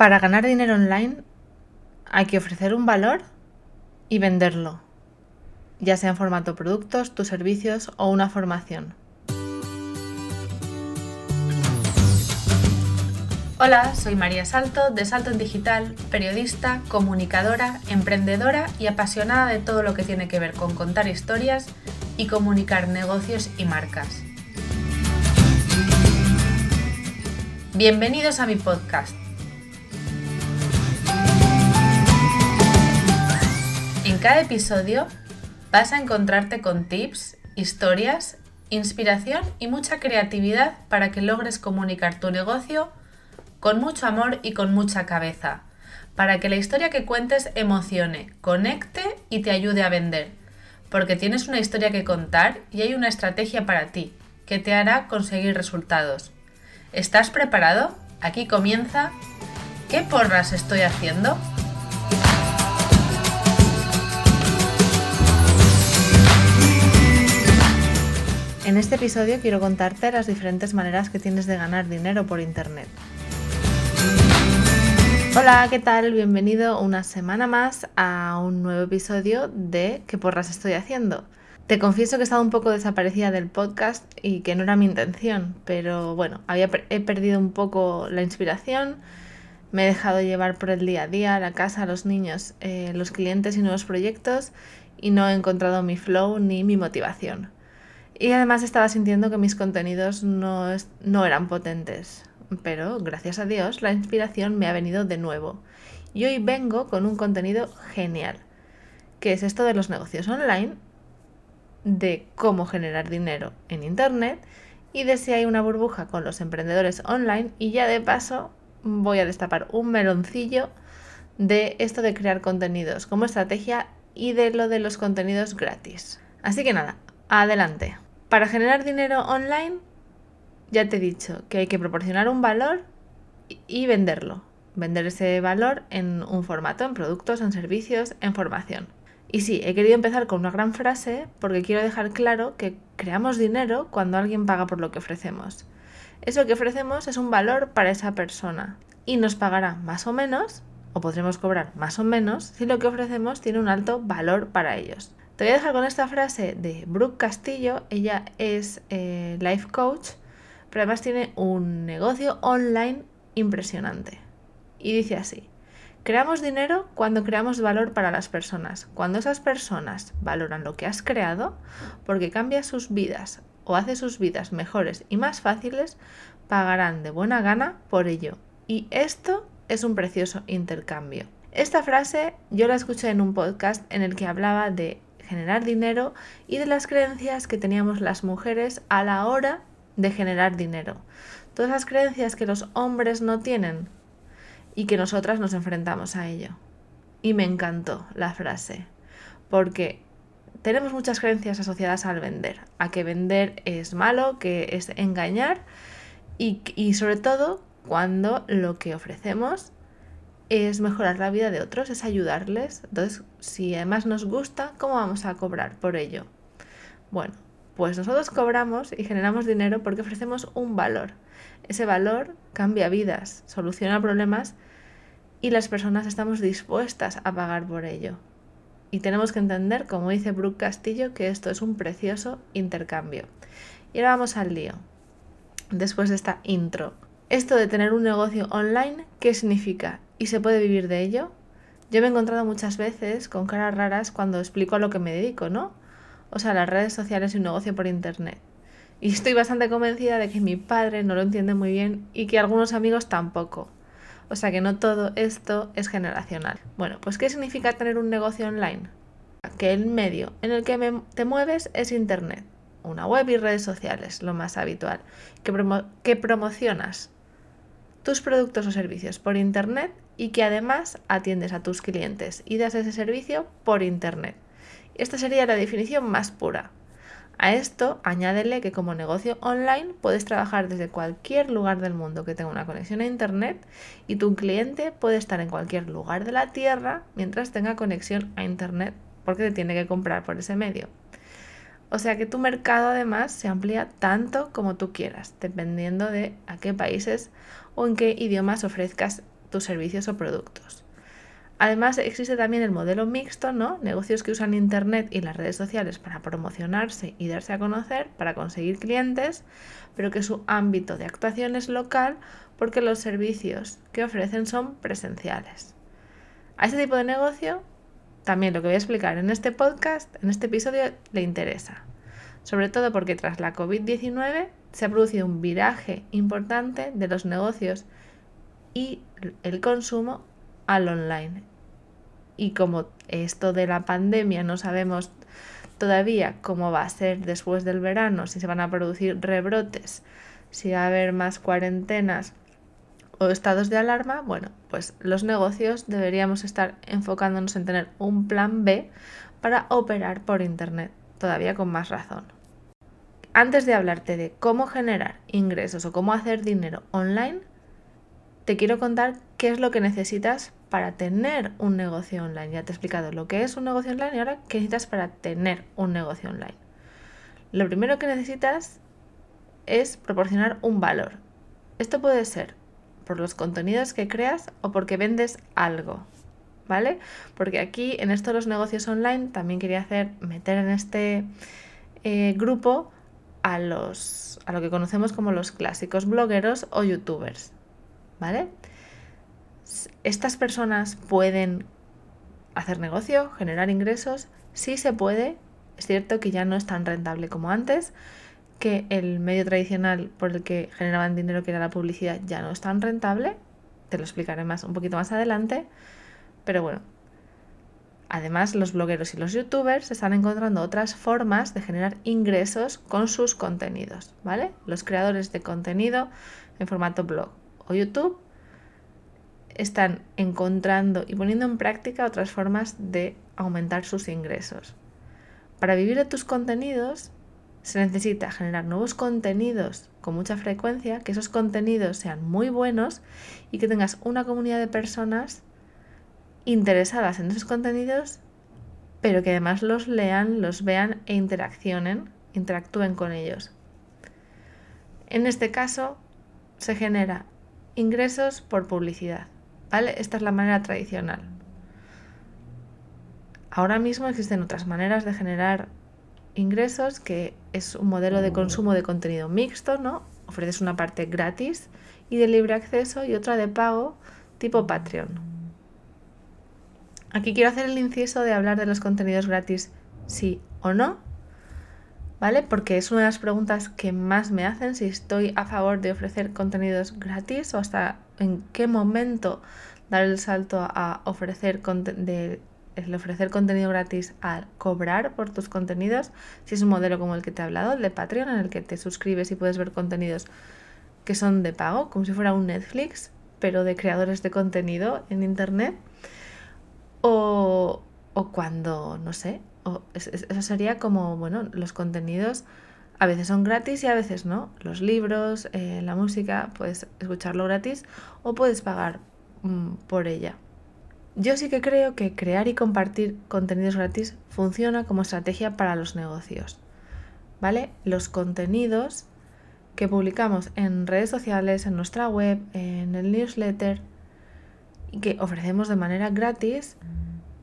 Para ganar dinero online hay que ofrecer un valor y venderlo, ya sea en formato productos, tus servicios o una formación. Hola, soy María Salto de Salto en Digital, periodista, comunicadora, emprendedora y apasionada de todo lo que tiene que ver con contar historias y comunicar negocios y marcas. Bienvenidos a mi podcast cada episodio vas a encontrarte con tips, historias, inspiración y mucha creatividad para que logres comunicar tu negocio con mucho amor y con mucha cabeza, para que la historia que cuentes emocione, conecte y te ayude a vender, porque tienes una historia que contar y hay una estrategia para ti que te hará conseguir resultados. ¿Estás preparado? Aquí comienza. ¿Qué porras estoy haciendo? En este episodio quiero contarte las diferentes maneras que tienes de ganar dinero por Internet. Hola, ¿qué tal? Bienvenido una semana más a un nuevo episodio de ¿Qué porras estoy haciendo? Te confieso que he estado un poco desaparecida del podcast y que no era mi intención, pero bueno, he perdido un poco la inspiración, me he dejado llevar por el día a día, la casa, los niños, eh, los clientes y nuevos proyectos y no he encontrado mi flow ni mi motivación. Y además estaba sintiendo que mis contenidos no, no eran potentes. Pero gracias a Dios la inspiración me ha venido de nuevo. Y hoy vengo con un contenido genial, que es esto de los negocios online, de cómo generar dinero en Internet y de si hay una burbuja con los emprendedores online y ya de paso voy a destapar un meloncillo de esto de crear contenidos como estrategia y de lo de los contenidos gratis. Así que nada, adelante. Para generar dinero online, ya te he dicho que hay que proporcionar un valor y venderlo. Vender ese valor en un formato, en productos, en servicios, en formación. Y sí, he querido empezar con una gran frase porque quiero dejar claro que creamos dinero cuando alguien paga por lo que ofrecemos. Eso que ofrecemos es un valor para esa persona y nos pagará más o menos, o podremos cobrar más o menos, si lo que ofrecemos tiene un alto valor para ellos. Te voy a dejar con esta frase de Brooke Castillo. Ella es eh, life coach, pero además tiene un negocio online impresionante. Y dice así, creamos dinero cuando creamos valor para las personas. Cuando esas personas valoran lo que has creado, porque cambia sus vidas o hace sus vidas mejores y más fáciles, pagarán de buena gana por ello. Y esto es un precioso intercambio. Esta frase yo la escuché en un podcast en el que hablaba de generar dinero y de las creencias que teníamos las mujeres a la hora de generar dinero. Todas las creencias que los hombres no tienen y que nosotras nos enfrentamos a ello. Y me encantó la frase, porque tenemos muchas creencias asociadas al vender, a que vender es malo, que es engañar y, y sobre todo cuando lo que ofrecemos es mejorar la vida de otros, es ayudarles. Entonces, si además nos gusta, ¿cómo vamos a cobrar por ello? Bueno, pues nosotros cobramos y generamos dinero porque ofrecemos un valor. Ese valor cambia vidas, soluciona problemas y las personas estamos dispuestas a pagar por ello. Y tenemos que entender, como dice Brooke Castillo, que esto es un precioso intercambio. Y ahora vamos al lío. Después de esta intro. Esto de tener un negocio online, ¿qué significa? Y se puede vivir de ello. Yo me he encontrado muchas veces con caras raras cuando explico a lo que me dedico, ¿no? O sea, las redes sociales y un negocio por internet. Y estoy bastante convencida de que mi padre no lo entiende muy bien y que algunos amigos tampoco. O sea que no todo esto es generacional. Bueno, pues ¿qué significa tener un negocio online? Que el medio en el que te mueves es internet. Una web y redes sociales, lo más habitual. Que, que promocionas tus productos o servicios por internet y que además atiendes a tus clientes y das ese servicio por Internet. Esta sería la definición más pura. A esto añádele que como negocio online puedes trabajar desde cualquier lugar del mundo que tenga una conexión a Internet y tu cliente puede estar en cualquier lugar de la Tierra mientras tenga conexión a Internet porque te tiene que comprar por ese medio. O sea que tu mercado además se amplía tanto como tú quieras, dependiendo de a qué países o en qué idiomas ofrezcas tus servicios o productos. Además, existe también el modelo mixto, ¿no? Negocios que usan Internet y las redes sociales para promocionarse y darse a conocer, para conseguir clientes, pero que su ámbito de actuación es local porque los servicios que ofrecen son presenciales. A este tipo de negocio, también lo que voy a explicar en este podcast, en este episodio, le interesa. Sobre todo porque tras la COVID-19 se ha producido un viraje importante de los negocios y el consumo al online y como esto de la pandemia no sabemos todavía cómo va a ser después del verano, si se van a producir rebrotes, si va a haber más cuarentenas o estados de alarma, bueno, pues los negocios deberíamos estar enfocándonos en tener un plan B para operar por Internet, todavía con más razón. Antes de hablarte de cómo generar ingresos o cómo hacer dinero online, te quiero contar qué es lo que necesitas para tener un negocio online. Ya te he explicado lo que es un negocio online y ahora qué necesitas para tener un negocio online. Lo primero que necesitas es proporcionar un valor. Esto puede ser por los contenidos que creas o porque vendes algo. ¿Vale? Porque aquí en esto de los negocios online también quería hacer, meter en este eh, grupo a los a lo que conocemos como los clásicos blogueros o youtubers. ¿Vale? ¿Estas personas pueden hacer negocio, generar ingresos? Sí se puede. Es cierto que ya no es tan rentable como antes, que el medio tradicional por el que generaban dinero, que era la publicidad, ya no es tan rentable. Te lo explicaré más un poquito más adelante. Pero bueno, Además, los blogueros y los youtubers están encontrando otras formas de generar ingresos con sus contenidos, ¿vale? Los creadores de contenido en formato blog YouTube están encontrando y poniendo en práctica otras formas de aumentar sus ingresos. Para vivir de tus contenidos se necesita generar nuevos contenidos con mucha frecuencia, que esos contenidos sean muy buenos y que tengas una comunidad de personas interesadas en esos contenidos, pero que además los lean, los vean e interaccionen, interactúen con ellos. En este caso se genera ingresos por publicidad. Esta es la manera tradicional. Ahora mismo existen otras maneras de generar ingresos, que es un modelo de consumo de contenido mixto, ¿no? Ofreces una parte gratis y de libre acceso y otra de pago tipo Patreon. Aquí quiero hacer el inciso de hablar de los contenidos gratis sí o no, ¿vale? Porque es una de las preguntas que más me hacen si estoy a favor de ofrecer contenidos gratis o hasta en qué momento dar el salto a ofrecer, de, ofrecer contenido gratis a cobrar por tus contenidos, si es un modelo como el que te he hablado, el de Patreon, en el que te suscribes y puedes ver contenidos que son de pago, como si fuera un Netflix, pero de creadores de contenido en Internet. O, o cuando, no sé, eso sería como, bueno, los contenidos a veces son gratis y a veces no. Los libros, eh, la música, puedes escucharlo gratis o puedes pagar mm, por ella. Yo sí que creo que crear y compartir contenidos gratis funciona como estrategia para los negocios. ¿Vale? Los contenidos que publicamos en redes sociales, en nuestra web, en el newsletter y que ofrecemos de manera gratis,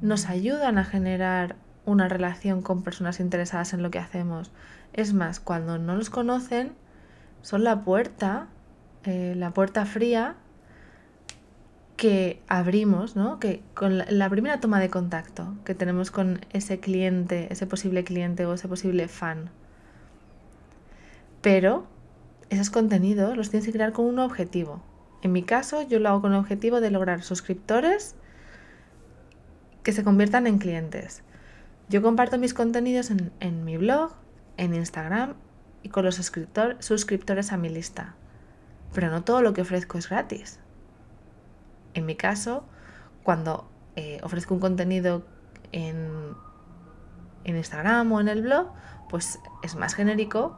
nos ayudan a generar una relación con personas interesadas en lo que hacemos. Es más, cuando no los conocen, son la puerta, eh, la puerta fría que abrimos, ¿no? Que con la, primera toma de contacto que tenemos con ese cliente, ese posible cliente o ese posible fan. Pero esos contenidos los tienes que crear con un objetivo. En mi caso, yo lo hago con el objetivo de lograr suscriptores que se conviertan en clientes. Yo comparto mis contenidos en, mi blog, en Instagram y con los suscriptores a mi lista. Pero no todo lo que ofrezco es gratis. En mi caso, cuando eh, ofrezco un contenido en, en Instagram o en el blog, pues es más genérico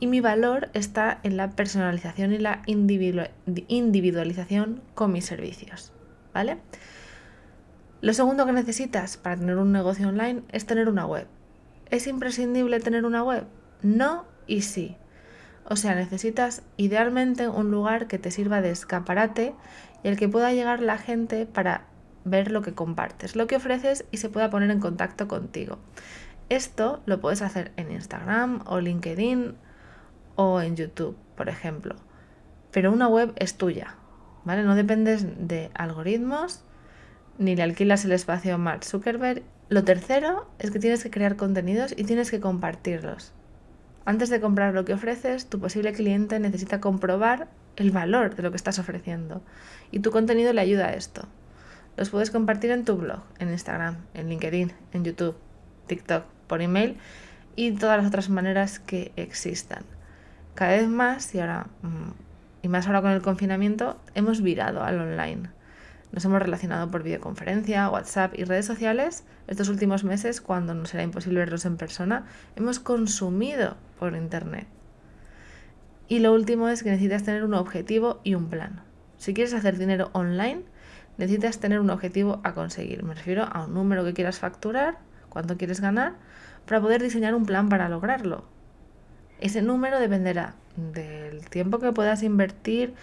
y mi valor está en la personalización y la individualización con mis servicios. ¿Vale? Lo segundo que necesitas para tener un negocio online es tener una web. ¿Es imprescindible tener una web? No y sí. O sea, necesitas idealmente un lugar que te sirva de escaparate y al que pueda llegar la gente para ver lo que compartes, lo que ofreces y se pueda poner en contacto contigo. Esto lo puedes hacer en Instagram o LinkedIn o en YouTube, por ejemplo. Pero una web es tuya, ¿vale? No dependes de algoritmos ni le alquilas el espacio Mark Zuckerberg. Lo tercero es que tienes que crear contenidos y tienes que compartirlos. Antes de comprar lo que ofreces, tu posible cliente necesita comprobar el valor de lo que estás ofreciendo y tu contenido le ayuda a esto. Los puedes compartir en tu blog, en Instagram, en LinkedIn, en YouTube, TikTok, por email y todas las otras maneras que existan. Cada vez más, y ahora mm, y más ahora con el confinamiento, hemos virado al online. Nos hemos relacionado por videoconferencia, WhatsApp y redes sociales. Estos últimos meses, cuando nos era imposible verlos en persona, hemos consumido por Internet. Y lo último es que necesitas tener un objetivo y un plan. Si quieres hacer dinero online, necesitas tener un objetivo a conseguir. Me refiero a un número que quieras facturar, cuánto quieres ganar, para poder diseñar un plan para lograrlo. Ese número dependerá del tiempo que puedas invertir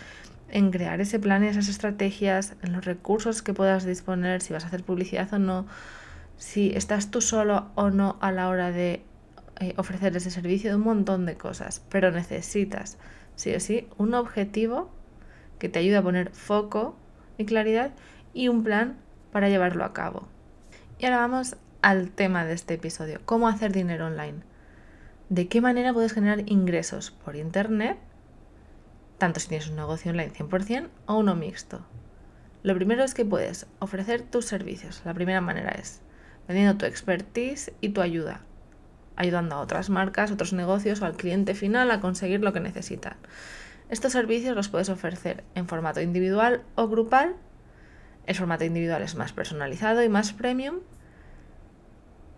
en crear ese plan y esas estrategias, en los recursos que puedas disponer, si vas a hacer publicidad o no, si estás tú solo o no a la hora de eh, ofrecer ese servicio, de un montón de cosas. Pero necesitas, sí o sí, un objetivo que te ayude a poner foco y claridad y un plan para llevarlo a cabo. Y ahora vamos al tema de este episodio, cómo hacer dinero online. ¿De qué manera puedes generar ingresos por Internet? Tanto si tienes un negocio online 100% o uno mixto. Lo primero es que puedes ofrecer tus servicios. La primera manera es vendiendo tu expertise y tu ayuda, ayudando a otras marcas, otros negocios o al cliente final a conseguir lo que necesitan. Estos servicios los puedes ofrecer en formato individual o grupal. El formato individual es más personalizado y más premium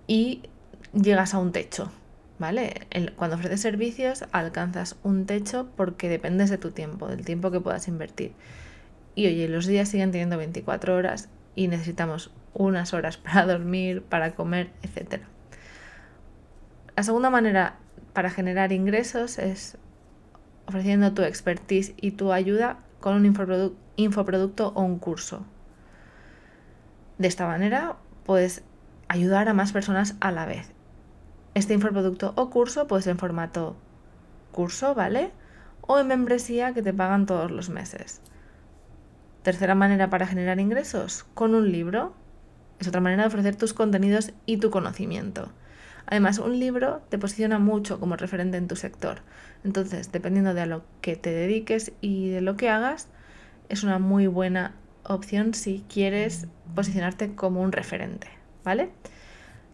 y llegas a un techo, ¿vale? cuando ofreces servicios alcanzas un techo porque dependes de tu tiempo, del tiempo que puedas invertir. Y oye, los días siguen teniendo 24 horas y necesitamos unas horas para dormir, para comer, etc. La segunda manera para generar ingresos es ofreciendo tu expertise y tu ayuda con un infoproducto o un curso. De esta manera puedes ayudar a más personas a la vez. Este infoproducto o curso puede ser en formato curso, ¿vale? O en membresía que te pagan todos los meses. Tercera manera para generar ingresos, con un libro. Es otra manera de ofrecer tus contenidos y tu conocimiento. Además, un libro te posiciona mucho como referente en tu sector. Entonces, dependiendo de lo que te dediques y de lo que hagas, es una muy buena opción si quieres posicionarte como un referente. ¿vale?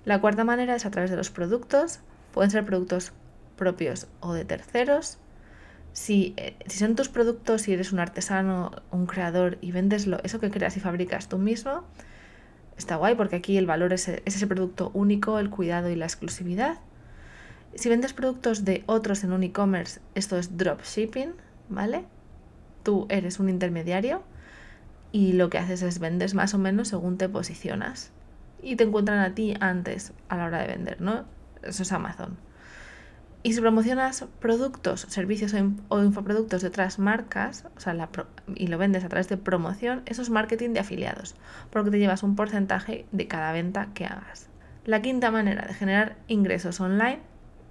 La cuarta manera es a través de los productos. Pueden ser productos propios o de terceros. Si, eh, si son tus productos, si eres un artesano, un creador y vendes eso que creas y fabricas tú mismo, está guay porque aquí el valor es, es ese producto único, el cuidado y la exclusividad. Si vendes productos de otros en un e-commerce, esto es dropshipping, ¿vale? Tú eres un intermediario y lo que haces es vendes más o menos según te posicionas y te encuentran a ti antes a la hora de vender, ¿no? Eso es Amazon. Y si promocionas productos, servicios o infoproductos de otras marcas, o sea, y lo vendes a través de promoción, eso es marketing de afiliados, porque te llevas un porcentaje de cada venta que hagas. La quinta manera de generar ingresos online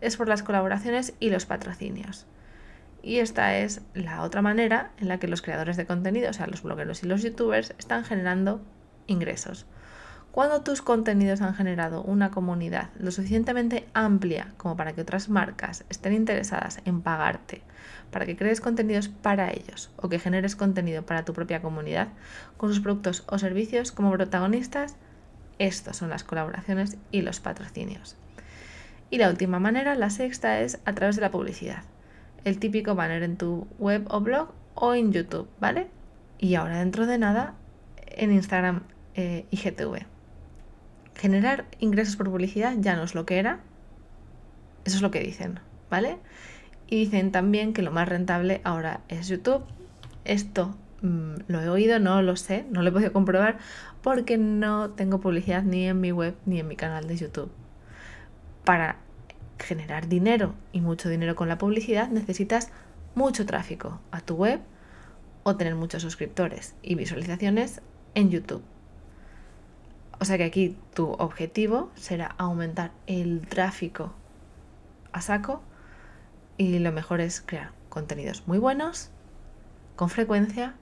es por las colaboraciones y los patrocinios. Y esta es la otra manera en la que los creadores de contenido, o sea, los blogueros y los youtubers, están generando ingresos. Cuando tus contenidos han generado una comunidad lo suficientemente amplia como para que otras marcas estén interesadas en pagarte, para que crees contenidos para ellos o que generes contenido para tu propia comunidad con sus productos o servicios como protagonistas, estas son las colaboraciones y los patrocinios. Y la última manera, la sexta, es a través de la publicidad. El típico banner en tu web o blog o en YouTube, ¿vale? Y ahora dentro de nada en Instagram eh, y GTV generar ingresos por publicidad ya no es lo que era. Eso es lo que dicen, ¿vale? Y dicen también que lo más rentable ahora es YouTube. Esto mm, lo he oído, no lo sé, no lo he podido comprobar porque no tengo publicidad ni en mi web ni en mi canal de YouTube. Para generar dinero y mucho dinero con la publicidad necesitas mucho tráfico a tu web o tener muchos suscriptores y visualizaciones en YouTube. O sea que aquí tu objetivo será aumentar el tráfico a saco y lo mejor es crear contenidos muy buenos, con frecuencia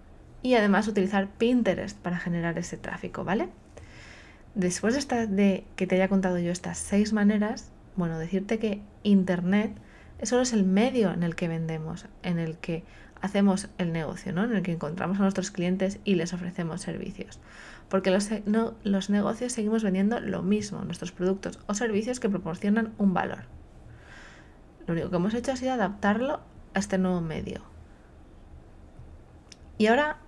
y además utilizar Pinterest para generar ese tráfico, ¿vale? Después de, esta, de que te haya contado yo estas seis maneras, bueno, decirte que Internet solo es el medio en el que vendemos, en el que hacemos el negocio, ¿no? En el que encontramos a nuestros clientes y les ofrecemos servicios. Porque los, no, los negocios seguimos vendiendo lo mismo, nuestros productos o servicios que proporcionan un valor. Lo único que hemos hecho ha sido adaptarlo a este nuevo medio. Y ahora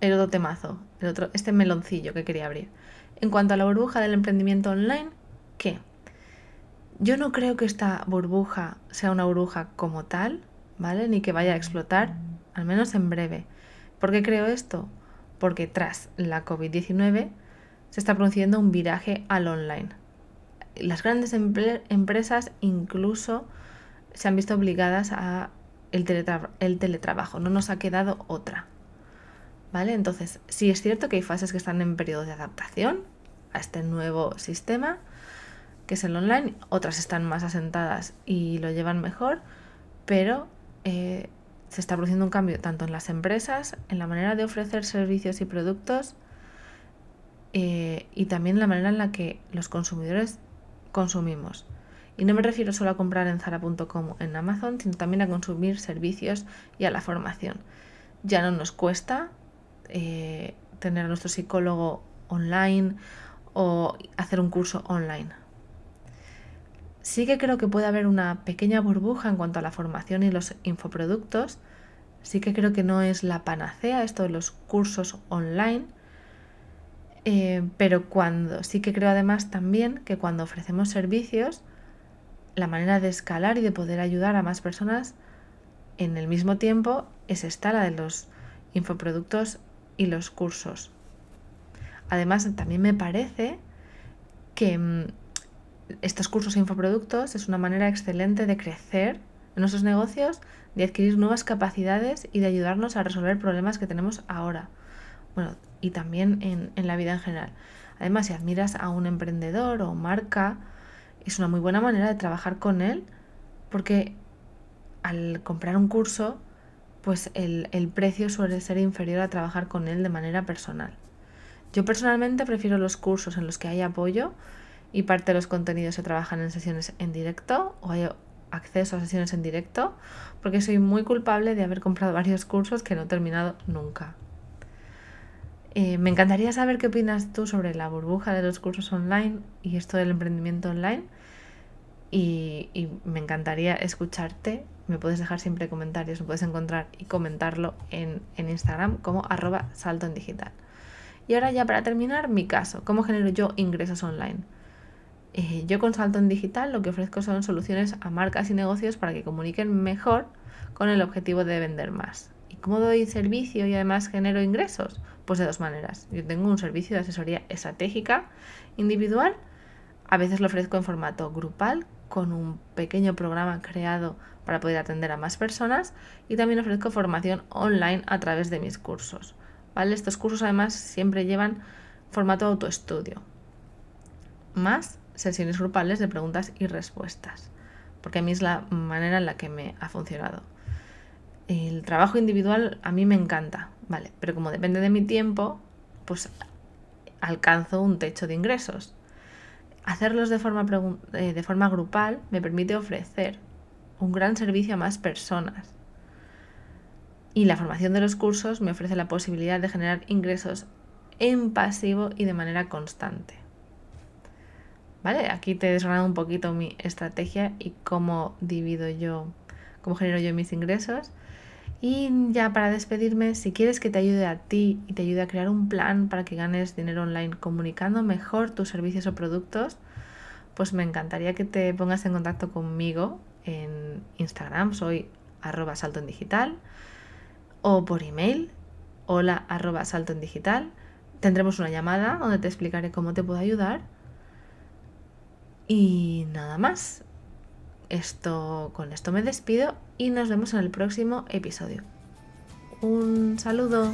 el otro temazo, el otro, este meloncillo que quería abrir. En cuanto a la burbuja del emprendimiento online, ¿qué? Yo no creo que esta burbuja sea una burbuja como tal, ¿vale? Ni que vaya a explotar, al menos en breve. ¿Por qué creo esto? Porque tras la COVID-19 se está produciendo un viraje al online. Las grandes empresas incluso se han visto obligadas a el, el teletrabajo, no nos ha quedado otra. ¿Vale? Entonces, sí es cierto que hay fases que están en periodo de adaptación a este nuevo sistema, que es el online, otras están más asentadas y lo llevan mejor, pero eh, se está produciendo un cambio tanto en las empresas, en la manera de ofrecer servicios y productos, eh, y también en la manera en la que los consumidores consumimos. Y no me refiero solo a comprar en Zara.com o en Amazon, sino también a consumir servicios y a la formación. Ya no nos cuesta eh, tener a nuestro psicólogo online o hacer un curso online. Sí que creo que puede haber una pequeña burbuja en cuanto a la formación y los infoproductos. Sí que creo que no es la panacea esto de los cursos online. Eh, pero cuando sí que creo además también que cuando ofrecemos servicios, la manera de escalar y de poder ayudar a más personas en el mismo tiempo es esta, la de los infoproductos y los cursos. Además, también me parece que mm, estos cursos e infoproductos es una manera excelente de crecer en nuestros negocios, de adquirir nuevas capacidades y de ayudarnos a resolver problemas que tenemos ahora. Bueno, y también en, en la vida en general. Además, si admiras a un emprendedor o marca, es una muy buena manera de trabajar con él porque al comprar un curso, pues el, el precio suele ser inferior a trabajar con él de manera personal. Yo personalmente prefiero los cursos en los que hay apoyo y parte de los contenidos se trabajan en sesiones en directo o hay acceso a sesiones en directo porque soy muy culpable de haber comprado varios cursos que no he terminado nunca. Eh, me encantaría saber qué opinas tú sobre la burbuja de los cursos online y esto del emprendimiento online. Y, me encantaría escucharte. Me puedes dejar siempre comentarios, me puedes encontrar y comentarlo en, en Instagram como arroba salto en digital. Y ahora ya para terminar, mi caso, ¿cómo genero yo ingresos online? Eh, yo con Salto en Digital lo que ofrezco son soluciones a marcas y negocios para que comuniquen mejor con el objetivo de vender más. ¿Y cómo doy servicio y además genero ingresos? Pues de dos maneras. Yo tengo un servicio de asesoría estratégica individual, a veces lo ofrezco en formato grupal con un pequeño programa creado para poder atender a más personas y también ofrezco formación online a través de mis cursos. Estos cursos además siempre llevan formato autoestudio, más sesiones grupales de preguntas y respuestas, porque a mí es la manera en la que me ha funcionado. El trabajo individual a mí me encanta, ¿vale? Pero como depende de mi tiempo, pues alcanzo un techo de ingresos. Hacerlos de forma, eh, de forma grupal me permite ofrecer un gran servicio a más personas y la formación de los cursos me ofrece la posibilidad de generar ingresos en pasivo y de manera constante. ¿Vale? Aquí te he desgranado un poquito mi estrategia y cómo divido yo, cómo genero yo mis ingresos. Y ya para despedirme, si quieres que te ayude a ti y te ayude a crear un plan para que ganes dinero online comunicando mejor tus servicios o productos, pues me encantaría que te pongas en contacto conmigo en Instagram, soy arroba salto en digital o por email, hola arroba salto en digital. Tendremos una llamada donde te explicaré cómo te puedo ayudar. Y nada más. Esto, con esto me despido y nos vemos en el próximo episodio. Un saludo.